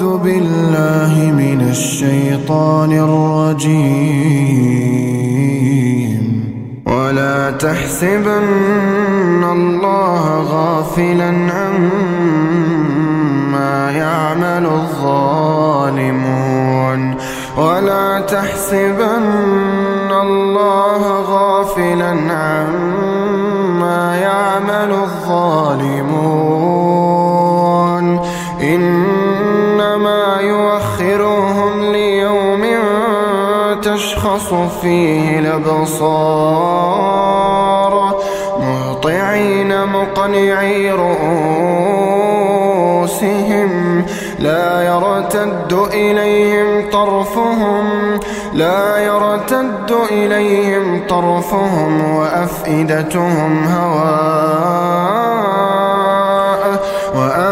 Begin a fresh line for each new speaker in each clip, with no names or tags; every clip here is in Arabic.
أعوذ بالله من الشيطان الرجيم. ولا تحسبن الله غافلا عما يعمل الظالمون. ولا تحسبن الله غافلا عما يعمل الظالمون. تشخص فيه الأبصار. مهطعين مقنعي رؤوسهم. لا يرتد إليهم طرفهم. لا يرتد إليهم طرفهم وأفئدتهم هواء. وأنذر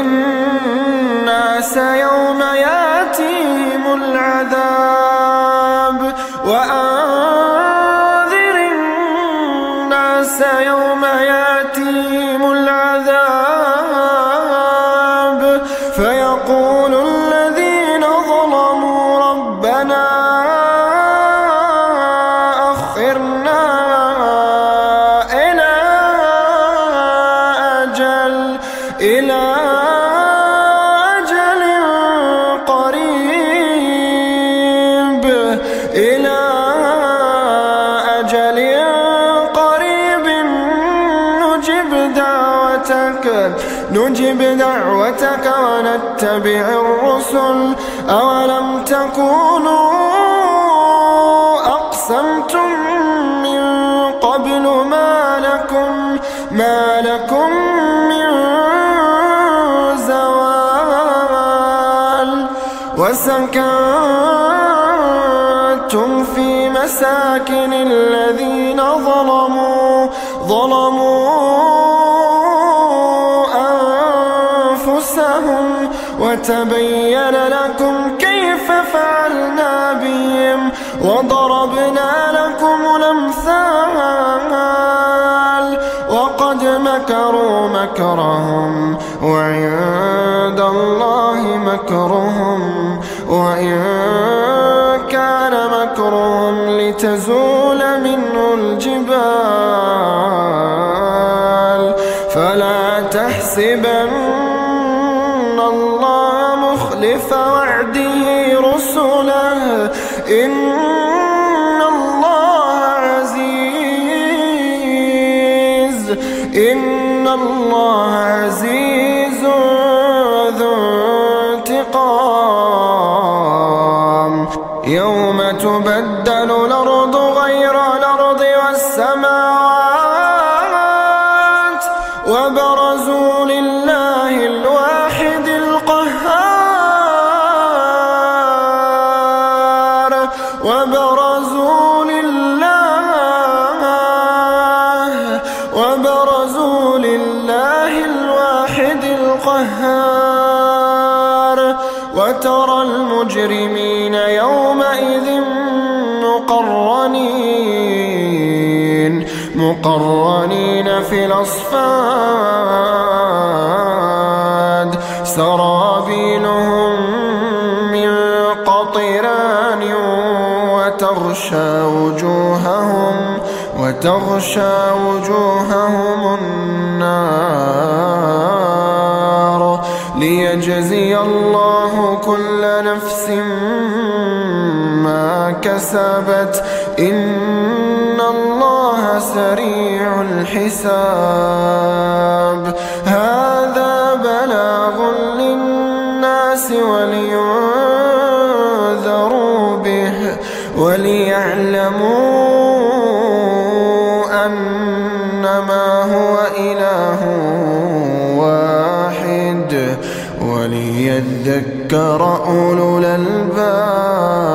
الناس يوم الناس يوم يأتيهم العذاب. فيقول الذين ظلموا ربنا أخرنا إلى أجل إلى أجل قريب إلى نجب دعوتك ونتبع الرسل. أولم تكونوا أقسمتم من قبل ما لكم ما لكم من زوال. وسكنتم في مساكن الذين ظلموا ظلموا وتبين لكم كيف فعلنا بهم وضربنا لكم الأمثال وقد مكروا مكرهم وعند الله مكرهم وإن كان مكرهم لتزول منه الجبال فلا تحسبن مخلف وعده رسله. إن الله عزيز. إن الله عزيز ذو انتقام. يوم تبدل الأرض غير الأرض والسماوات. وبرزوا لله وبرزوا لله وبرزوا لله الواحد القهار. وترى المجرمين يومئذ مقرنين مقرنين في الأصفاد. وتغشى وجوههم وتغشى وجوههم النار ليجزي الله كل نفس ما كسبت. إن الله سريع الحساب. وليعلموا أنما هو إله واحد وليذكر أولو الألباب.